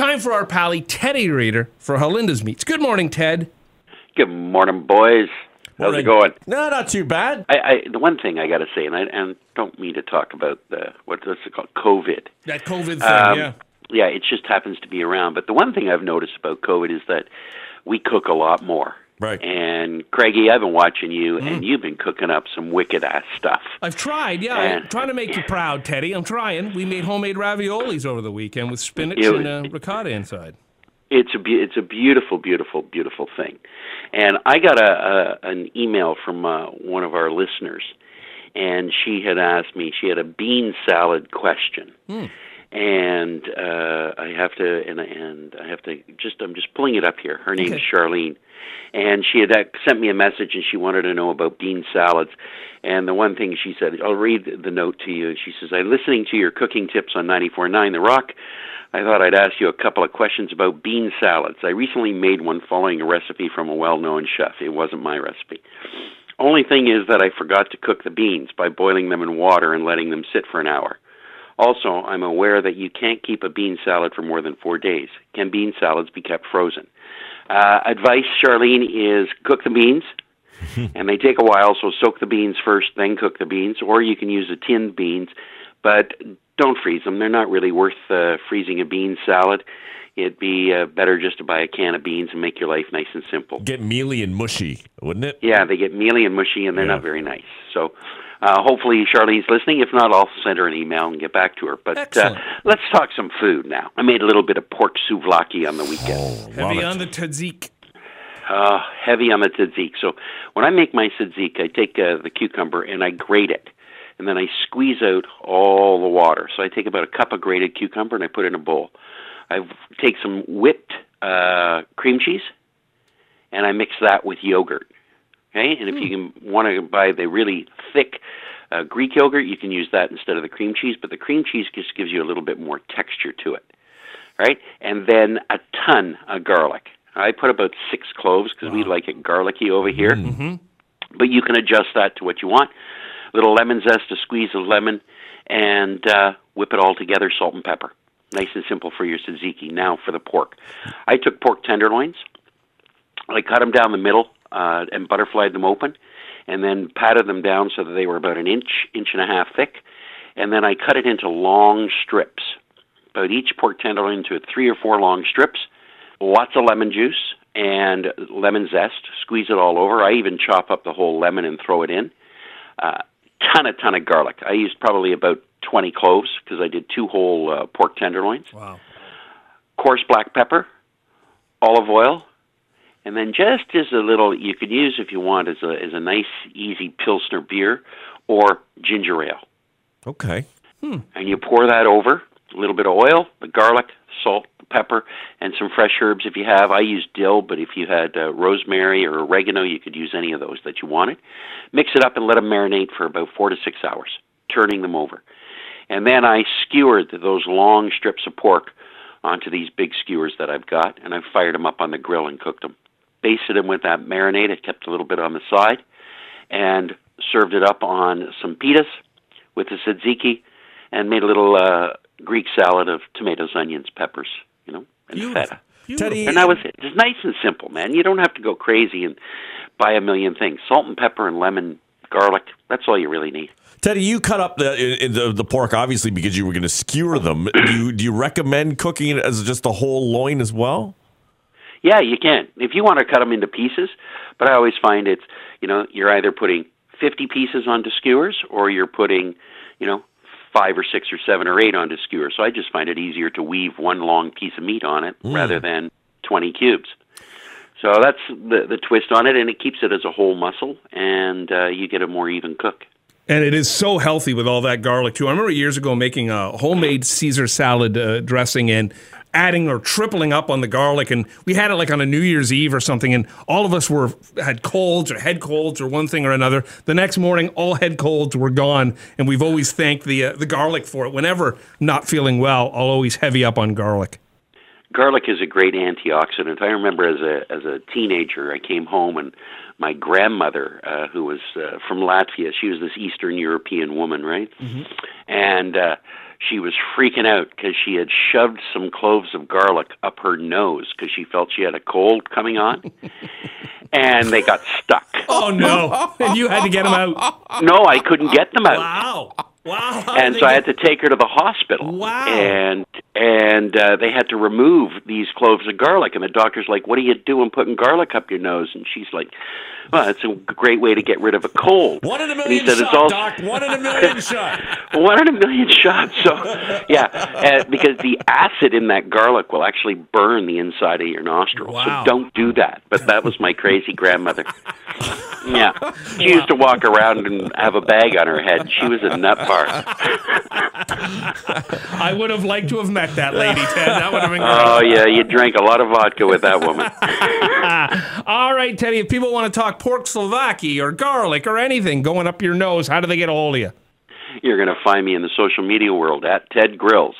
Time for our pally Teddy Reader for Halenda's Meats. Good morning, Ted. Good morning, boys. How's it going? No, not too bad. I, I the one thing I got to say, and I and don't mean to talk about the what, what's it called, COVID. That COVID thing, Um, yeah. Yeah, it just happens to be around. But the one thing I've noticed about COVID is that we cook a lot more. Right. And Craigie, I've been watching you, Mm. and you've been cooking up some wicked ass stuff. I've tried, yeah. Yeah. I'm trying to make you proud, Teddy. I'm trying. We made homemade raviolis over the weekend with spinach Yeah, and uh, ricotta inside. It's a be- it's a beautiful, beautiful, beautiful thing. And I got a, a an email from uh, one of our listeners, and she had asked me. She had a bean salad question, and uh, I have to and and I have to just I'm just pulling it up here. Her name Okay. Charlene, and she had uh, sent me a message, and she wanted to know about bean salads. And the one thing she said, I'll read the note to you. She says, "I'm listening to your cooking tips on 94.9 The Rock." I thought I'd ask you a couple of questions about bean salads. I recently made one following a recipe from a well known chef. It wasn't my recipe. Only thing is that I forgot to cook the beans by boiling them in water and letting them sit for an hour. Also, I'm aware that you can't keep a bean salad for more than four days. Can bean salads be kept frozen? Uh, advice, Charlene, is cook the beans, and they take a while, so soak the beans first, then cook the beans, or you can use the tinned beans, but don't freeze them. They're not really worth uh, freezing a bean salad. It'd be uh, better just to buy a can of beans and make your life nice and simple. Get mealy and mushy, wouldn't it? Yeah, they get mealy and mushy, and they're Yeah. not very nice. So, uh, hopefully, Charlene's listening. If not, I'll send her an email and get back to her. But uh, let's talk some food now. I made a little bit of pork souvlaki on the weekend. Oh, Heavy it. on the tzatziki. Uh, heavy on the tzatziki. So when I make my tzatziki, I take uh, the cucumber and I grate it, and then I squeeze out all the water. So I take about a cup of grated cucumber and I put it in a bowl. I take some whipped uh, cream cheese, and I mix that with yogurt. Okay, and if you can want to buy the really thick uh, Greek yogurt, you can use that instead of the cream cheese. But the cream cheese just gives you a little bit more texture to it right? And then a ton of garlic. I put about six cloves because we like it garlicky over here. But you can adjust that to what you want. little lemon zest, a squeeze of lemon, and uh, whip it all together, salt and pepper. Nice and simple for your tzatziki. Now for the pork. I took pork tenderloins. I cut them down the middle uh, and butterflied them open, and then patted them down so that they were about an inch, inch and a half thick. And then I cut it into long strips, about each pork tenderloin into three or four long strips. Lots of lemon juice and lemon zest. Squeeze it all over. I even chop up the whole lemon and throw it in. Uh, ton a ton of garlic. I used probably about 20 cloves because I did two whole uh, pork tenderloins Wow. coarse black pepper, olive oil, and then just as a little you could use if you want as a as a nice easy pilsner beer or ginger ale. Okay. And you pour that over a little bit of oil, the garlic, salt, pepper, and some fresh herbs if you have. I use dill, but if you had uh, rosemary or oregano, you could use any of those that you wanted. Mix it up and let them marinate for about four to six hours, turning them over. And then I skewered those long strips of pork onto these big skewers that I've got, and I fired them up on the grill and cooked them. Basted them with that marinade. I kept a little bit on the side, and served it up on some pitas with the tzatziki, and made a little uh, Greek salad of tomatoes, onions, peppers, you know, and Beautiful. feta. Teddy, And that was it. It's nice and simple, man. You don't have to go crazy and buy a million things. Salt and pepper and lemon, garlic. That's all you really need. Teddy, you cut up the the, the pork obviously because you were going to skewer them. Do you, do you recommend cooking it as just a whole loin as well? Yeah, you can. If you want to cut them into pieces, but I always find it's, you know, you're either putting 50 pieces onto skewers or you're putting, you know, five or six or seven or eight onto skewers. So I just find it easier to weave one long piece of meat on it rather than 20 cubes. So that's the the twist on it, and it keeps it as a whole muscle, and uh, you get a more even cook. And it is so healthy with all that garlic too. I remember years ago making a homemade Caesar salad uh, dressing and adding or tripling up on the garlic, and we had it like on a New Year's Eve or something, and all of us were had colds or head colds or one thing or another. The next morning, all head colds were gone, and we've always thanked the uh, the garlic for it. Whenever not feeling well, I'll always heavy up on garlic. garlic is a great antioxidant. I remember as a as a teenager, I came home and my grandmother, uh, who was uh, from Latvia, she was this Eastern European woman, right? And uh, she was freaking out because she had shoved some cloves of garlic up her nose because she felt she had a cold coming on, and they got stuck. Oh no! and you had to get them out. No, I couldn't get them out. Wow! Wow! And so they I had to take her to the hospital. Wow. And and uh, they had to remove these cloves of garlic. And the doctor's like, "What are you doing, putting garlic up your nose?" And she's like, "Well, it's a great way to get rid of a cold." One in a And million said, shot, "It's all- Doc. One in a million shot. One in a million shots. So, yeah, uh, because the acid in that garlic will actually burn the inside of your nostrils. Wow. So don't do that. But that was my crazy grandmother. Yeah, she used to walk around and have a bag on her head. She was a nut bar. I would have liked to have met that lady, Ted. That would have been great. Oh yeah, you drank a lot of vodka with that woman. All right, Teddy. If people want to talk pork souvlaki or garlic or anything going up your nose, how do they get a hold of you? You're going to find me in the social media world at Ted Grills.